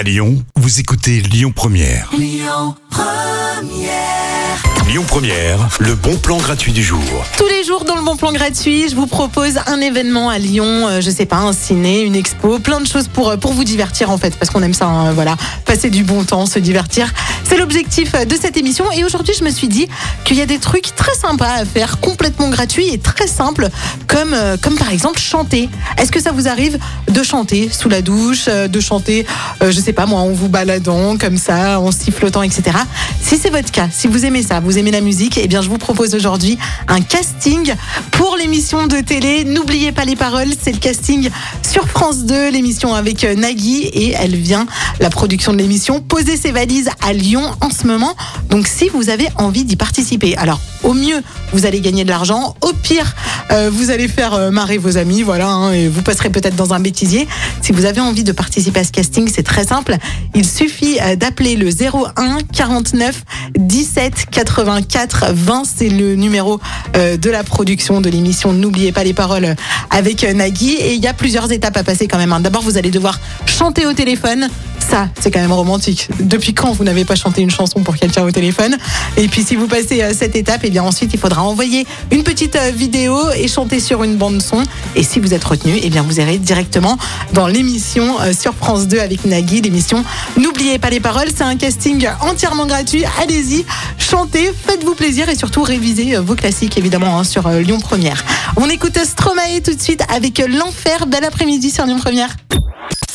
À Lyon, vous écoutez Lyon Première. Lyon Première. Le bon plan gratuit du jour. Tous les jours dans le bon plan gratuit, je vous propose un événement à Lyon, euh, je sais pas, un ciné, une expo, plein de choses pour, euh, pour vous divertir en fait, parce qu'on aime ça, hein, voilà, passer du bon temps, se divertir. C'est l'objectif euh, de cette émission et aujourd'hui je me suis dit qu'il y a des trucs très sympas à faire, complètement gratuits et très simples, comme, euh, comme par exemple chanter. Est-ce que ça vous arrive de chanter sous la douche, de chanter, je sais pas moi, en vous baladant comme ça, en sifflotant, etc. Si c'est votre cas, si vous aimez ça, vous aimez la musique, eh bien je vous propose aujourd'hui un casting pour l'émission de télé. N'oubliez pas les paroles, c'est le casting sur France 2, l'émission avec euh, Nagui et elle vient, la production de l'émission, poser ses valises à Lyon en ce moment. Donc si vous avez envie d'y participer, alors au mieux vous allez gagner de l'argent, au pire euh, vous allez faire euh, marrer vos amis, voilà, hein, et vous passerez peut-être dans un bêtisier. Si vous avez envie de participer à ce casting, c'est très simple. Il suffit euh, d'appeler le 01 49 17 84 20. C'est le numéro de la production de l'émission. N'oubliez pas les paroles avec Nagui. Et il y a plusieurs étapes à passer quand même. hein. D'abord, vous allez devoir chanter au téléphone. Ça, c'est quand même romantique. Depuis quand vous n'avez pas chanté une chanson pour quelqu'un au téléphone? Et puis, si vous passez euh, cette étape, et bien ensuite, il faudra envoyer une petite euh, vidéo et chanter sur une bande son. Et si vous êtes retenu, et bien vous irez directement dans l'émission euh, sur France 2 avec Nagui, l'émission. N'oubliez pas les paroles, c'est un casting entièrement gratuit. Allez-y, chantez, faites-vous plaisir et surtout révisez vos classiques évidemment hein, sur Lyon Première. On écoute Stromae tout de suite avec l'enfer. Bel après-midi sur Lyon Première.